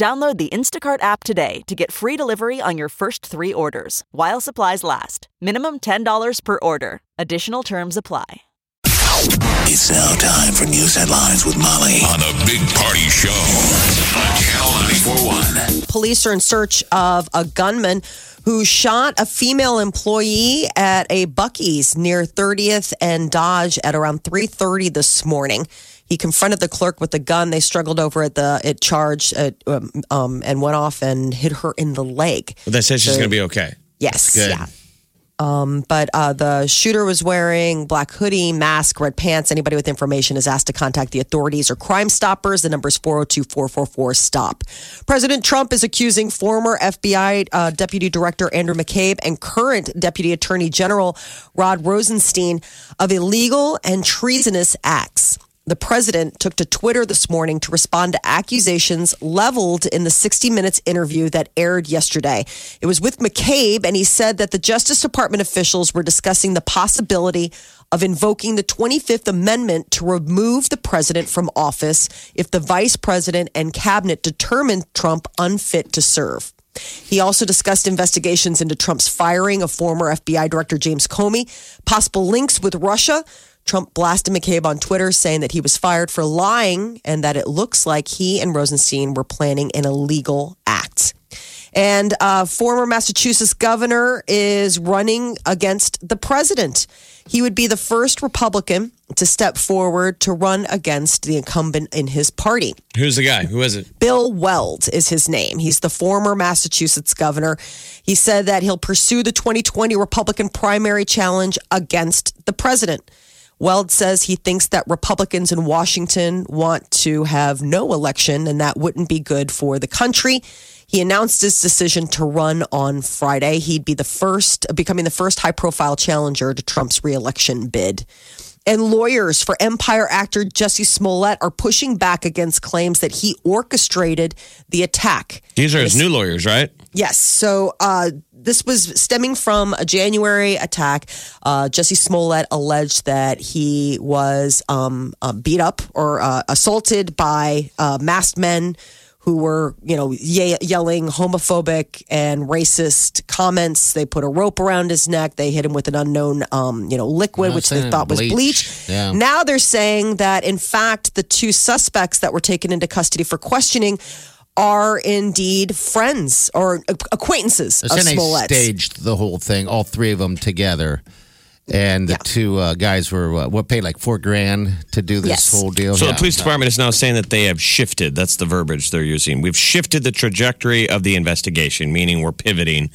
Download the Instacart app today to get free delivery on your first three orders while supplies last. Minimum $10 per order. Additional terms apply. It's now time for news headlines with Molly on the Big Party Show on Channel 941. Police are in search of a gunman who shot a female employee at a Bucky's near 30th and Dodge at around 3:30 this morning. He confronted the clerk with a gun. They struggled over at the it charged uh, um, um, and went off and hit her in the leg. But that says she's going to be okay. Yes, good. yeah. Um, but uh, the shooter was wearing black hoodie, mask, red pants. Anybody with information is asked to contact the authorities or Crime Stoppers. The number is 402 444 STOP. President Trump is accusing former FBI uh, Deputy Director Andrew McCabe and current Deputy Attorney General Rod Rosenstein of illegal and treasonous acts. The president took to Twitter this morning to respond to accusations leveled in the 60 Minutes interview that aired yesterday. It was with McCabe, and he said that the Justice Department officials were discussing the possibility of invoking the 25th Amendment to remove the president from office if the vice president and cabinet determined Trump unfit to serve. He also discussed investigations into Trump's firing of former FBI Director James Comey, possible links with Russia. Trump blasted McCabe on Twitter saying that he was fired for lying and that it looks like he and Rosenstein were planning an illegal act. And uh, former Massachusetts governor is running against the president. He would be the first Republican to step forward to run against the incumbent in his party. Who's the guy? Who is it? Bill Weld is his name. He's the former Massachusetts governor. He said that he'll pursue the 2020 Republican primary challenge against the president. Weld says he thinks that Republicans in Washington want to have no election and that wouldn't be good for the country. He announced his decision to run on Friday. He'd be the first, becoming the first high profile challenger to Trump's reelection bid. And lawyers for Empire actor Jussie Smollett are pushing back against claims that he orchestrated the attack. These are his new lawyers, right? Yes. So uh, this was stemming from a January attack. Uh, Jussie Smollett alleged that he was um, uh, beat up or uh, assaulted by uh, masked men who were, you know, ye- yelling homophobic and racist comments. They put a rope around his neck. They hit him with an unknown, um, you know, liquid, which they thought was bleach. bleach. Yeah. Now they're saying that, in fact, the two suspects that were taken into custody for questioning are indeed friends or acquaintances They're of saying they staged the whole thing, all three of them together. And the two uh, guys were uh, what paid like four grand to do this Yes. whole deal. So Yeah. the police department is now saying that they have shifted. That's the verbiage they're using. We've shifted the trajectory of the investigation, meaning we're pivoting.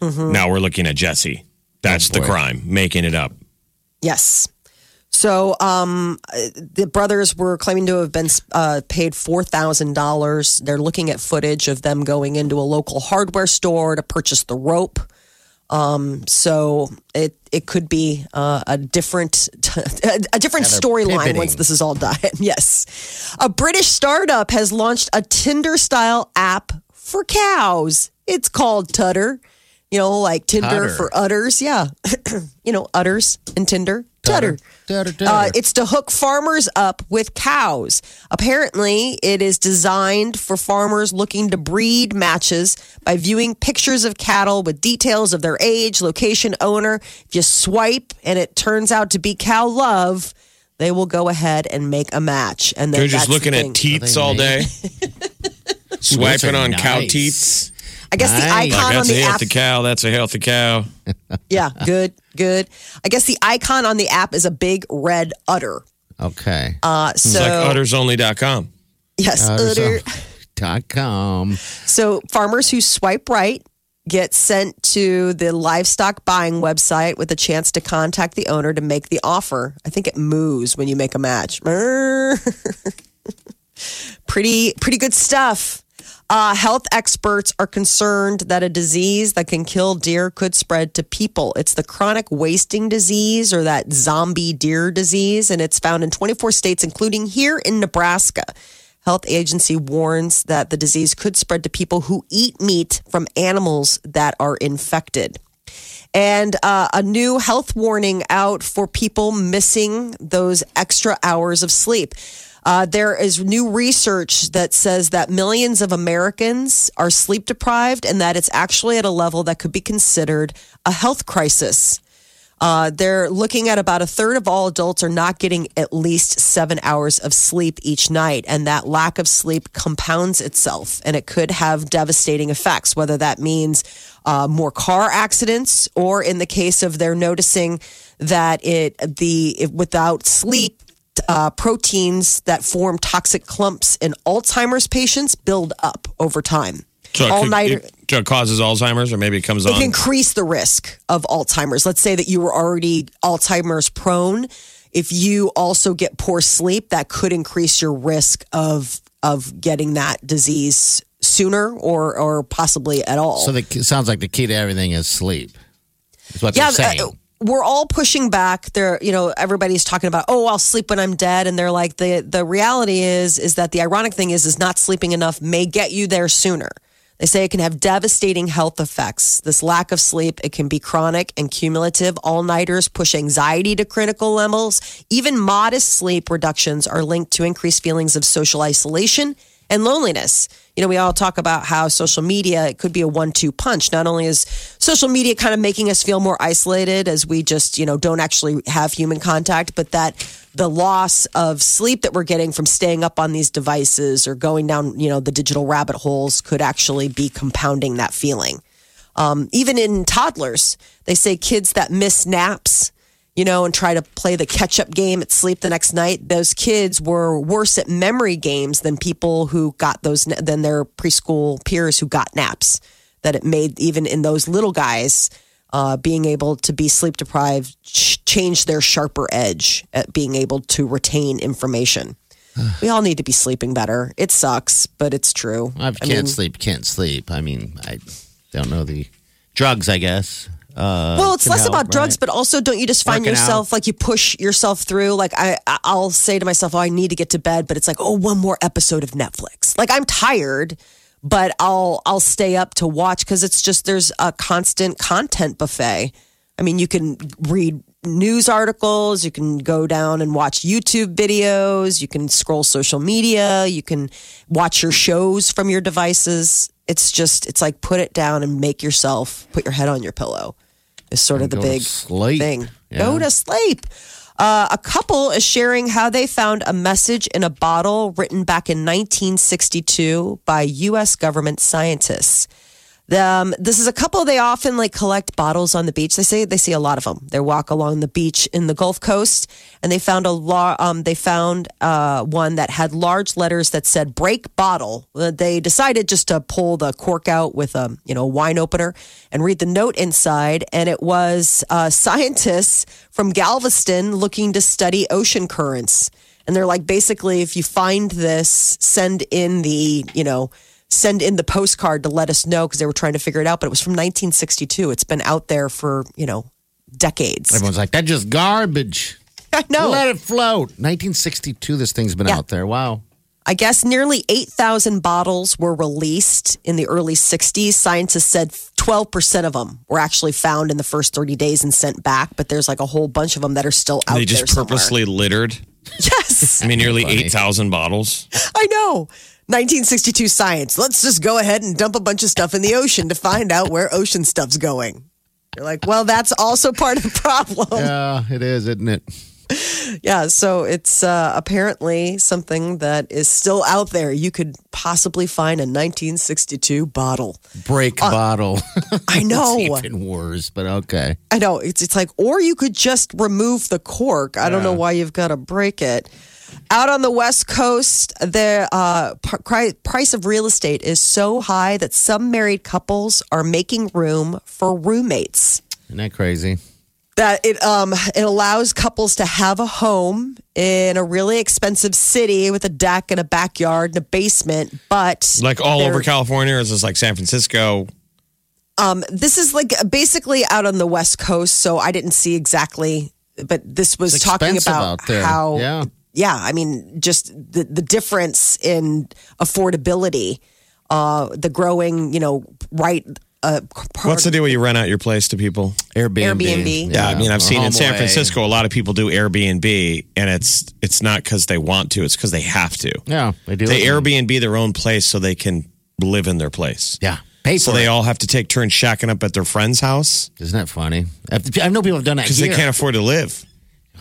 Now we're looking at Jussie. That's the crime, making it up. Yes. So um, the brothers were claiming to have been uh, paid four thousand dollars. They're looking at footage of them going into a local hardware store to purchase the rope. Um, so it it could be uh, a different a different Yeah, storyline once this is all done. yes, a British startup has launched a Tinder style app for cows. It's called Tudder. You know, like Tinder Tudder. for udders. Yeah, you know, udders and Tinder. Tudder, tudder. Uh, it's to hook farmers up with cows. Apparently, it is designed for farmers looking to breed matches by viewing pictures of cattle with details of their age, location, owner. If you swipe and it turns out to be cow love, they will go ahead and make a match. And then They're just that's the looking at teats all day, swiping on cow teats. I guess the Nice. Like, icon on that's a the app. healthy cow. That's a healthy cow. Yeah, good, good. I guess the icon on the app is a big red udder. okay. Uh, so It's like uddersonly.com. yes, Udders udder. dot com. So farmers who swipe right get sent to the livestock buying website with a chance to contact the owner to make the offer. I think it moves when you make a match. pretty pretty good stuff. Uh, health experts are concerned that a disease that can kill deer could spread to people. It's the chronic wasting disease or that zombie deer disease, and it's found in 24 states, including here in Nebraska. Health agency warns that the disease could spread to people who eat meat from animals that are infected. And uh, a new health warning out for people missing those extra hours of sleep. Uh, there is new research that says that millions of Americans are sleep deprived and that it's actually at a level that could be considered a health crisis. Uh, they're looking at about a third of all adults are not getting at least seven hours of sleep each night. And that lack of sleep compounds itself and it could have devastating effects, whether that means uh, more car accidents or in the case of they're noticing that it, the, if, without sleep, uh, proteins that form toxic clumps in Alzheimer's patients build up over time. So All could- nighter. it- so it causes Alzheimer's, or maybe it comes It on. can increase the risk of Alzheimer's. Let's say that you were already Alzheimer's prone. If you also get poor sleep, that could increase your risk of of getting that disease sooner or or possibly at all. So the, it sounds like the key to everything is sleep. Is what yeah, they're saying. uh, we're all pushing back. There, you know, everybody's talking about, oh, I'll sleep when I'm dead, and they're like, the the reality is, is that the ironic thing is, is not sleeping enough may get you there sooner. They say it can have devastating health effects. This lack of sleep, it can be chronic and cumulative. All nighters push anxiety to critical levels. Even modest sleep reductions are linked to increased feelings of social isolation and loneliness. You know, we all talk about how social media it could be a one-two punch. Not only is social media kind of making us feel more isolated as we just, you know, don't actually have human contact, but that the loss of sleep that we're getting from staying up on these devices or going down, you know, the digital rabbit holes could actually be compounding that feeling. Um, even in toddlers, they say kids that miss naps, you know, and try to play the catch up game at sleep the next night, those kids were worse at memory games than people who got those, than their preschool peers who got naps. That it made even in those little guys, uh, being able to be sleep deprived ch- change their sharper edge at being able to retain information. we all need to be sleeping better. It sucks, but it's true. You can't sleep, can't sleep. I mean, I don't know the drugs, I guess. Uh, well, it's less help, about drugs, right? but also don't you just find Working yourself like you push yourself through? Like I, I'll say to myself, "Oh, I need to get to bed," but it's like, "Oh, one more episode of Netflix." Like I'm tired, but I'll I'll stay up to watch because it's just there's a constant content buffet. I mean, you can read news articles, you can go down and watch YouTube videos, you can scroll social media, you can watch your shows from your devices. It's just it's like put it down and make yourself put your head on your pillow. Is sort of the big thing. Yeah. Go to sleep. Uh, a couple is sharing how they found a message in a bottle written back in 1962 by U.S. government scientists. Um, this is a couple. They often like collect bottles on the beach. They say they see a lot of them. They walk along the beach in the Gulf Coast, and they found a lar- um, They found uh, one that had large letters that said "break bottle." Uh, They decided just to pull the cork out with a you know wine opener and read the note inside, and it was uh, scientists from Galveston looking to study ocean currents. And they're like, basically, if you find this, send in the you know send in the postcard to let us know because they were trying to figure it out. But it was from 1962. It's been out there for, you know, decades. Everyone's like, that's just garbage. I know. Let it float. 1962, this thing's been Yeah. out there. Wow. I guess nearly 8,000 bottles were released in the early 60s. Scientists said 12% of them were actually found in the first 30 days and sent back, but there's like a whole bunch of them that are still out they there. They just somewhere. purposely littered. Yes, I mean, nearly Funny. 8,000 bottles. I know. 1962 science. Let's just go ahead and dump a bunch of stuff in the ocean to find out where ocean stuff's going. You're like, well, that's also part of the problem. Yeah, it is, isn't it? Yeah, so it's uh, apparently something that is still out there. You could possibly find a 1962 bottle. Break bottle. I know. It's even worse, but okay. I know. It's it's like, or you could just remove the cork. I don't know why you've got to break it. Out on the West Coast, the uh, pri- price of real estate is so high that some married couples are making room for roommates. Isn't that crazy? That it um it allows couples to have a home in a really expensive city with a deck and a backyard and a basement, but Like all over California, or is this like San Francisco? Um, this is like basically out on the west coast, so I didn't see exactly, but this was It's talking about how, Yeah. yeah, I mean, just the the difference in affordability, uh, the growing, you know, right. Uh, part, What's the deal when you rent out your place to people? Airbnb. Airbnb. Yeah, I mean, I've or seen in San away. Francisco, a lot of people do Airbnb, and it's it's not because they want to; it's because they have to. Yeah, they do. They it. Airbnb their own place so they can live in their place. Yeah, pay for So they it. all have to take turns shacking up at their friend's house Isn't that funny? I know people have done that because they here. can't afford to live.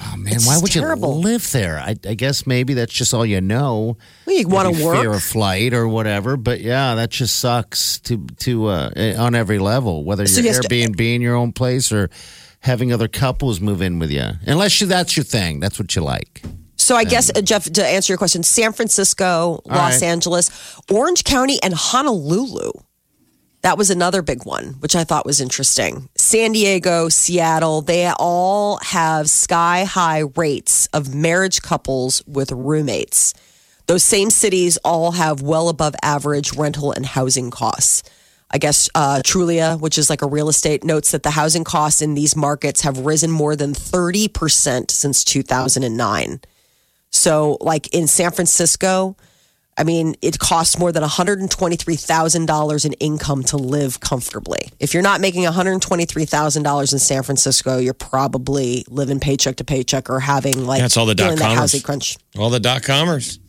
Oh man, It's why would terrible. you live there? I, I guess maybe that's just all you know. Well, you want to work. fear of flight or whatever. But yeah, that just sucks to to uh, on every level. Whether So you're you have to- Airbnb in your own place or having other couples move in with you, unless you, that's your thing. That's what you like. So I guess uh, Jeff, to answer your question, San Francisco, Los right. Angeles, Orange County, and Honolulu. That was another big one, which I thought was interesting. San Diego, Seattle, they all have sky high rates of marriage couples with roommates. Those same cities all have well above average rental and housing costs. I guess uh, Trulia, which is like a real estate, notes that the housing costs in these markets have risen more than 30% since 2009. So, like in San Francisco, I mean, it costs more than $123,000 in income to live comfortably. If you're not making $123,000 in San Francisco, you're probably living paycheck to paycheck or having like That's all the that dot-comers. housing crunch. All the dot comers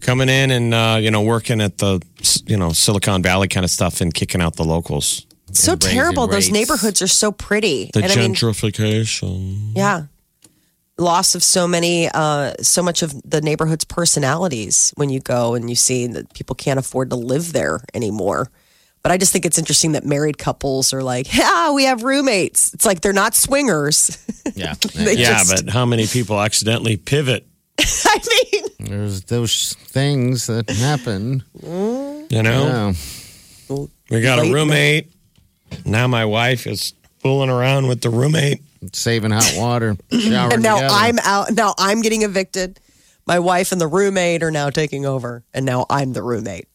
coming in and uh, you know working at the you know Silicon Valley kind of stuff and kicking out the locals. So terrible. Those neighborhoods are so pretty. The and I mean, gentrification. yeah. Loss of so many, uh, so much of the neighborhood's personalities when you go and you see that people can't afford to live there anymore. But I just think it's interesting that married couples are like, yeah, we have roommates. It's like they're not swingers. Yeah, yeah, just- but how many people accidentally pivot? I mean, there's those things that happen. You know, Yeah. we got Late a roommate. Now my wife is fooling around with the roommate. Saving hot water, showering and now together. I'm out. Now I'm getting evicted. My wife and the roommate are now taking over, and now I'm the roommate.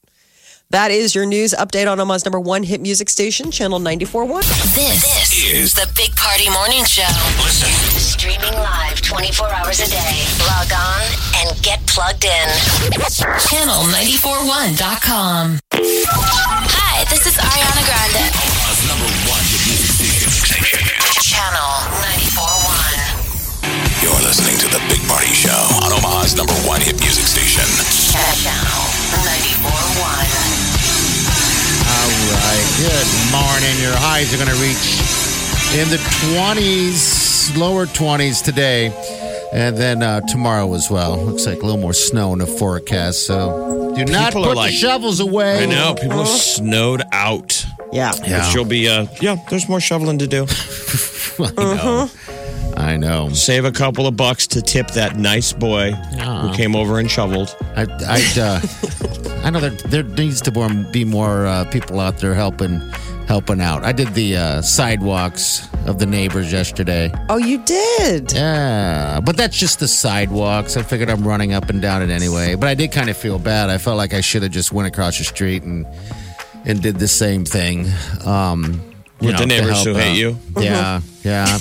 That is your news update on Omaha's number one hit music station, Channel 94.1. This, is the Big Party Morning Show. Listen. Streaming live 24 hours a day. Log on and get plugged in. Channel941.com. Hi, this is Ariana Grande. Omaha's number one hit music station. Channel Party Show on Omaha's number one hit music station. Channel 941. All right. Good morning. Your highs are going to reach in the 20s, lower 20s today. And then uh, tomorrow as well. Looks like a little more snow in the forecast. So do not People are put like- the shovels away. I know people are snowed out. Yeah. Yeah. Which you'll be, uh, yeah, there's more shoveling to do. I know. I know. Save a couple of bucks to tip that nice boy who came over and shoveled. I, I, uh, I know there, there needs to be more uh, people out there helping helping out. I did the uh, sidewalks of the neighbors yesterday. Oh, you did. Yeah, but that's just the sidewalks. I figured I'm running up and down it anyway. But I did kind of feel bad. I felt like I should have just went across the street and and did the same thing. Um, you With the neighbors who help hate you? Yeah, yeah.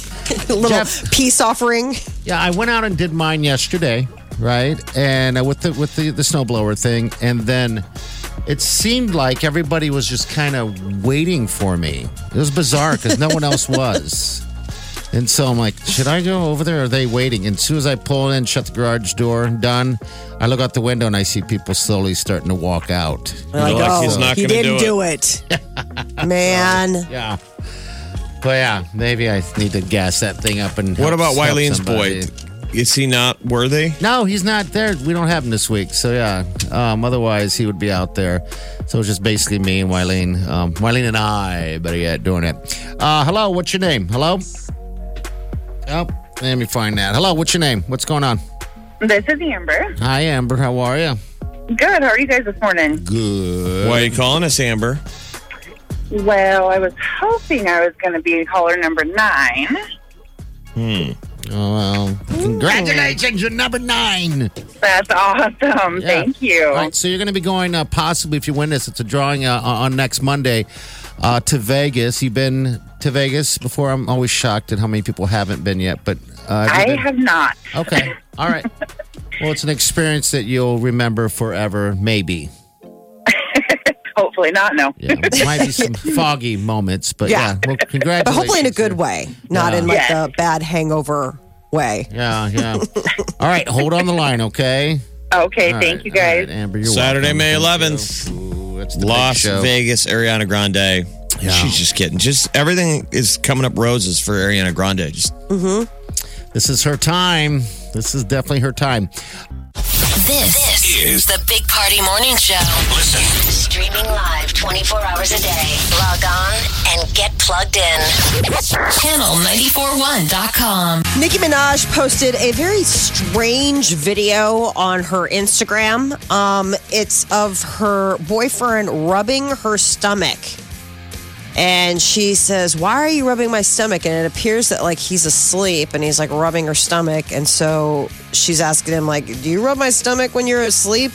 A little Jeff- peace offering. Yeah, I went out and did mine yesterday, right? And uh, with the with the the snowblower thing, and then it seemed like everybody was just kind of waiting for me. It was bizarre because no one else was. And so I'm like, should I go over there? Or are they waiting? And as soon as I pull in, shut the garage door, done. I look out the window and I see people slowly starting to walk out. Like, like oh, he's not he gonna didn't do do it. Man. Yeah. But yeah, maybe I need to gas that thing up and. What help- about help Wileen's somebody. boy? Is he not worthy? No, he's not there. We don't have him this week. So yeah. Um, otherwise, he would be out there. So it's just basically me and Wileen. Um, Wileen and I, better yet, doing it. Uh, hello, what's your name? Hello. Oh, let me find that. Hello, what's your name? What's going on? This is Amber. Hi, Amber. How are you? Good. How are you guys this morning? Good. Why are you calling us, Amber? Well, I was hoping I was going to be caller number nine. Oh, well. Congratulations, you're number nine. That's awesome. Yeah. Thank you. All right, so you're going to be going uh, possibly if you win this. It's a drawing uh, on next Monday uh, to Vegas. You've been to Vegas before. I'm always shocked at how many people haven't been yet. But uh, have I been? have not. Okay, all right. Well, it's an experience that you'll remember forever, maybe. Hopefully not. No. Yeah, might be some foggy moments, but yeah. Yeah. Well, But hopefully in a good way, not Yeah. in like Yes. the bad hangover way. Yeah, yeah. All right, hold on the line, okay? Okay. All thank right, you all guys. right, Amber, you're Saturday, welcome. May Thank 11th. you. Ooh, that's the big Las show. Vegas, Ariana Grande. Yeah. She's just getting just everything is coming up roses for Ariana Grande. Just mm-hmm. This is her time. This is definitely her time. This, is the Big Party Morning Show. Listen. Streaming live 24 hours a day. Log on and get plugged in. Channel941.com. Nicki Minaj posted a very strange video on her Instagram. Um, it's of her boyfriend rubbing her stomach. And she says, Why are you rubbing my stomach? And it appears that like he's asleep and he's like rubbing her stomach. And so she's asking him, like, Do you rub my stomach when you're asleep?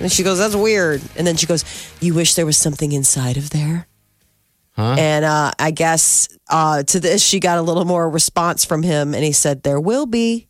And she goes, That's weird. And then she goes, You wish there was something inside of there? Huh? And uh, I guess uh, to this, she got a little more response from him, and he said, "There will be."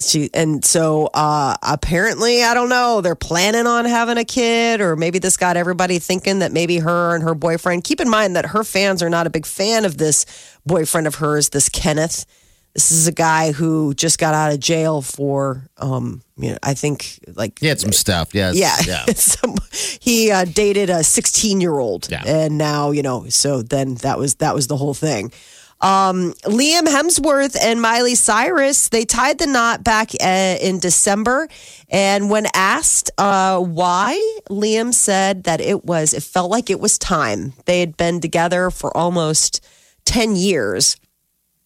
She and so uh, apparently, I don't know. They're planning on having a kid, or maybe this got everybody thinking that maybe her and her boyfriend. Keep in mind that her fans are not a big fan of this boyfriend of hers, this Kenneth. This is a guy who just got out of jail for, um, you know, I think like He had some stuff. Yes. yeah. Yeah. Some- he uh, dated a 16 year old. Yeah. And now, you know, so then that was that was the whole thing. Um, Liam Hemsworth and Miley Cyrus, they tied the knot back uh, in December. And when asked uh, why, Liam said that it was, it felt like it was time. They had been together for almost 10 years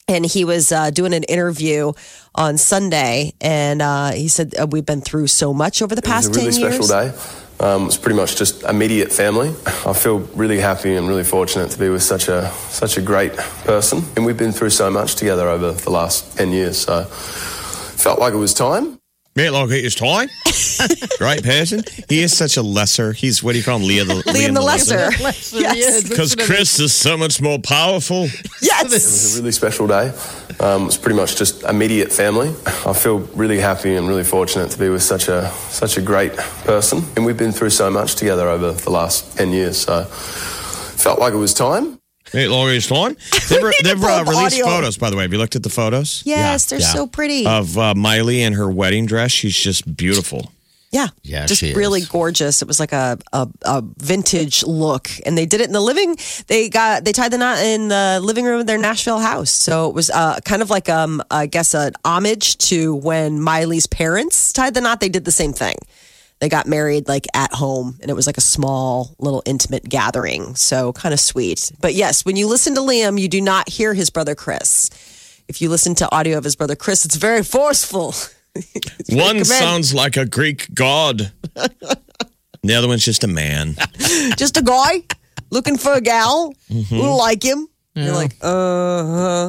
and he was uh, doing an interview on Sunday, and uh, he said uh, we've been through so much over the It was past a really ten years. special day. Um, it's pretty much just immediate family. I feel really happy and really fortunate to be with such a such a great person. And we've been through so much together over the last ten years. So felt like it was time. Mate, look, he's toy. Great person. He is such a lesser. He's what do you call him? Liam the, Liam the Lesser. yes. Because Chris is so much more powerful. It yes. was a really special day. Um, it's pretty much just immediate family. I feel really happy and really fortunate to be with such a such a great person. And we've been through so much together over the last ten years. So felt like it was time. Mate, look, he's toy. They've, need they've uh, released audio. photos, by the way. Have you looked at the photos Yes, Yeah, they're yeah. so pretty. of uh, Miley and her wedding dress? She's just beautiful. yeah. Yeah, Just she is. really gorgeous. It was like a, a a vintage look, and they did it in the living. They got they tied the knot in the living room of their Nashville house. So it was uh, kind of like um I guess an homage to when Miley's parents tied the knot. They did the same thing. They got married like at home, and it was like a small, little intimate gathering. So kind of sweet. But yes, when you listen to Liam, you do not hear his brother Chris. If you listen to audio of his brother Chris, it's very forceful. One command- sounds like a Greek god. the other one's just a man. just a guy looking for a gal who like him. You're like, uh huh. Uh,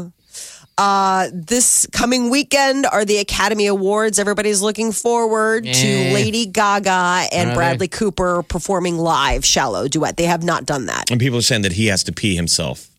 this coming weekend are the Academy Awards. Everybody's looking forward to. Lady Gaga and Are Bradley Cooper performing live "Shallow" duet. They have not done that. And people are saying that he has to pee himself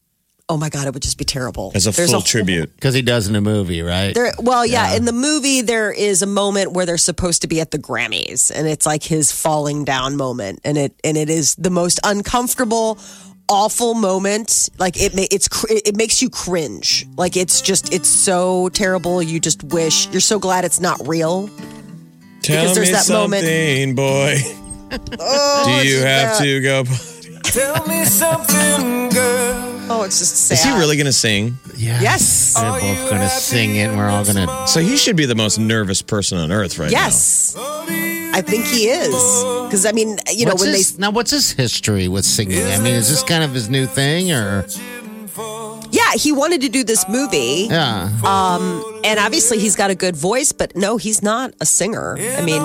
Oh my god, it would just be terrible. as a There's full whole- tribute. Because he does in a movie, right? There, well, yeah, in the movie there is a moment where they're supposed to be at the Grammys, and it's like his falling down moment, and it and it is the most uncomfortable, awful moment. Like it, ma- it's cr- it makes you cringe. Like it's just it's so terrible. You just wish you're so glad it's not real. Tell Because there's me that moment- something, boy. Oh, Do you have bad. to go? Tell me something, girl. Oh, it's just sad. Is he really going to sing? yeah. Yes. They're both going to sing it. and We're all going to. So he should be the most nervous person on earth right Yes. I think he is. Because I mean, you know, What's when his, they now, what's his history with singing? I mean, is this kind of his new thing, or yeah, he wanted to do this movie. yeah? Um, and obviously he's got a good voice but no he's not a singer i mean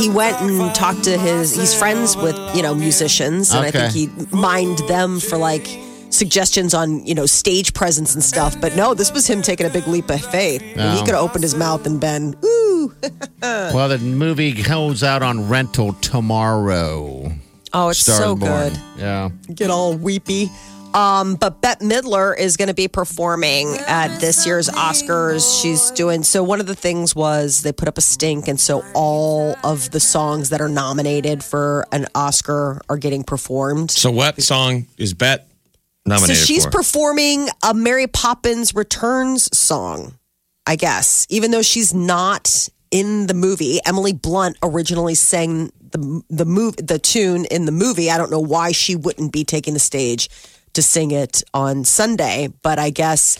he went and talked to his he's friends with you know musicians and i think he mined them for like suggestions on you know stage presence and stuff. But no, this was him taking a big leap of faith. And he could have opened his mouth and been ooh. Well, the movie goes out on rental tomorrow. Oh, it's so Starborn. good. Yeah. get all weepy. Um, but Bette Midler is going to be performing at this year's Oscars. She's doing so. One of the things was they put up a stink, and so all of the songs that are nominated for an Oscar are getting performed. So what song is Bette So nominated she's for? performing a Mary Poppins Returns song, I guess, even though she's not in the movie. Emily Blunt originally sang the the move the tune in the movie. I don't know why she wouldn't be taking the stage to sing it on Sunday, but I guess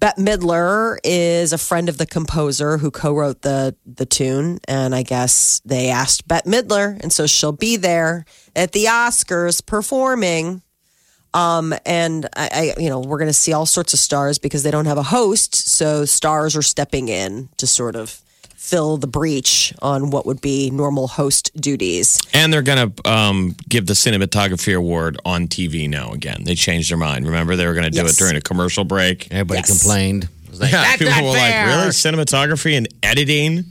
Bette Midler is a friend of the composer who co-wrote the the tune, and I guess they asked Bette Midler, and so she'll be there at the Oscars performing. Um, and I, I, you know, we're going to see all sorts of stars because they don't have a host, so stars are stepping in to sort of fill the breach on what would be normal host duties. and they're going to um, give the cinematography award on TV now again. They changed their mind. Remember, they were going to do Yes. it during a commercial break. Everybody Yes. complained. Like, Yeah, people were fair." like, "Really, cinematography and editing?"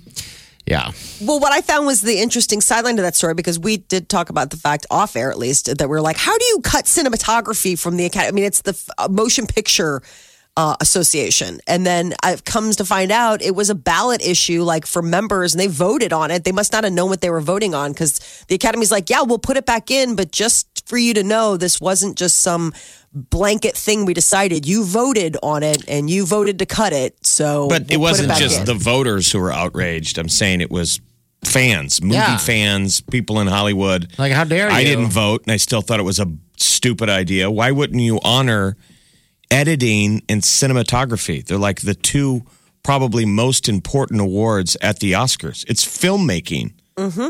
Yeah. Well, what I found was the interesting sideline to that story because we did talk about the fact off air, at least, that we're like, how do you cut cinematography from the academy? I mean, it's the uh, motion picture uh, association, and then it comes to find out it was a ballot issue, like for members, and they voted on it. They must not have known what they were voting on because the academy's like, yeah, we'll put it back in, but just for you to know, this wasn't just some blanket thing we decided. You voted on it, and you voted to cut it. So, But it we'll put wasn't back just in. the voters who were outraged. I'm saying it was fans, movie Yeah. fans, people in Hollywood. Like, how dare I didn't vote, and I still thought it was a stupid idea. Why wouldn't you honor editing and cinematography? They're like the two probably most important awards at the Oscars. It's filmmaking. Mm-hmm.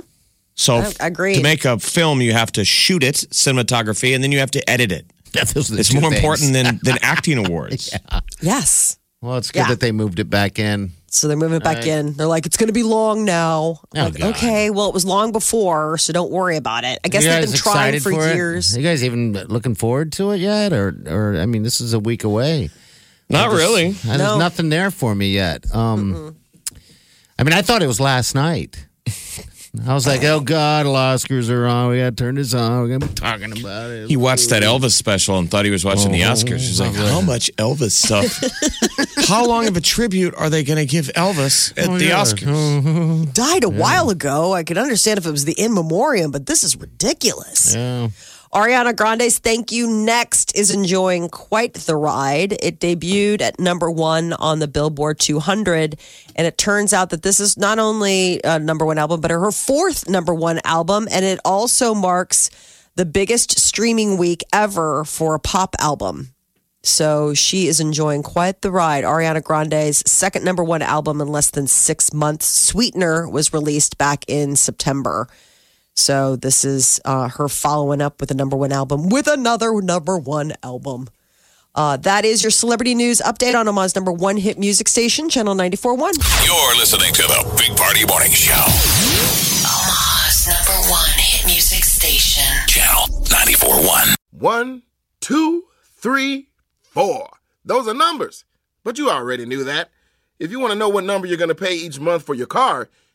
So, I- agreed. to make a film, you have to shoot it, cinematography, and then you have to edit it. Yeah, those are the It's two more things. important than, than acting awards. yes. Well, it's good Yeah. that they moved it back in. So they're moving it back in. They're like, it's going to be long now. Oh, Like, God. okay, well, it was long before, so don't worry about it. I guess they've been trying excited for, it? years. You guys even looking forward to it yet, or or I mean, this is a week away. Not just- really. and No. There's nothing there for me yet. Um, I mean, I thought it was last night. I was like, oh God, Oscars are on. We got to turn this on. We're going to be talking about it. He watched that Elvis special and thought he was watching the Oh, Oscars. He's like, oh, how much Elvis stuff? how long of a tribute are they going to give Elvis at Oh, the yeah. Oscars? Died a while ago. I could understand if it was the in memoriam, but this is ridiculous. Yeah. Ariana Grande's Thank You Next is enjoying quite the ride. It debuted at number one on the Billboard 200. And it turns out that this is not only a number one album, but her fourth number one album. And it also marks the biggest streaming week ever for a pop album. So she is enjoying quite the ride. Ariana Grande's second number one album in less than six months. Sweetener was released back in September. So this is uh, her following up with a number one album with another number one album. Uh, that is your celebrity news update on Omaha's number one hit music station, Channel 94.1. You're listening to the Big Party Morning Show. Omaha's number one hit music station. Channel 94.1. One, two, three, four. Those are numbers. But you already knew that. If you want to know what number you're going to pay each month for your car,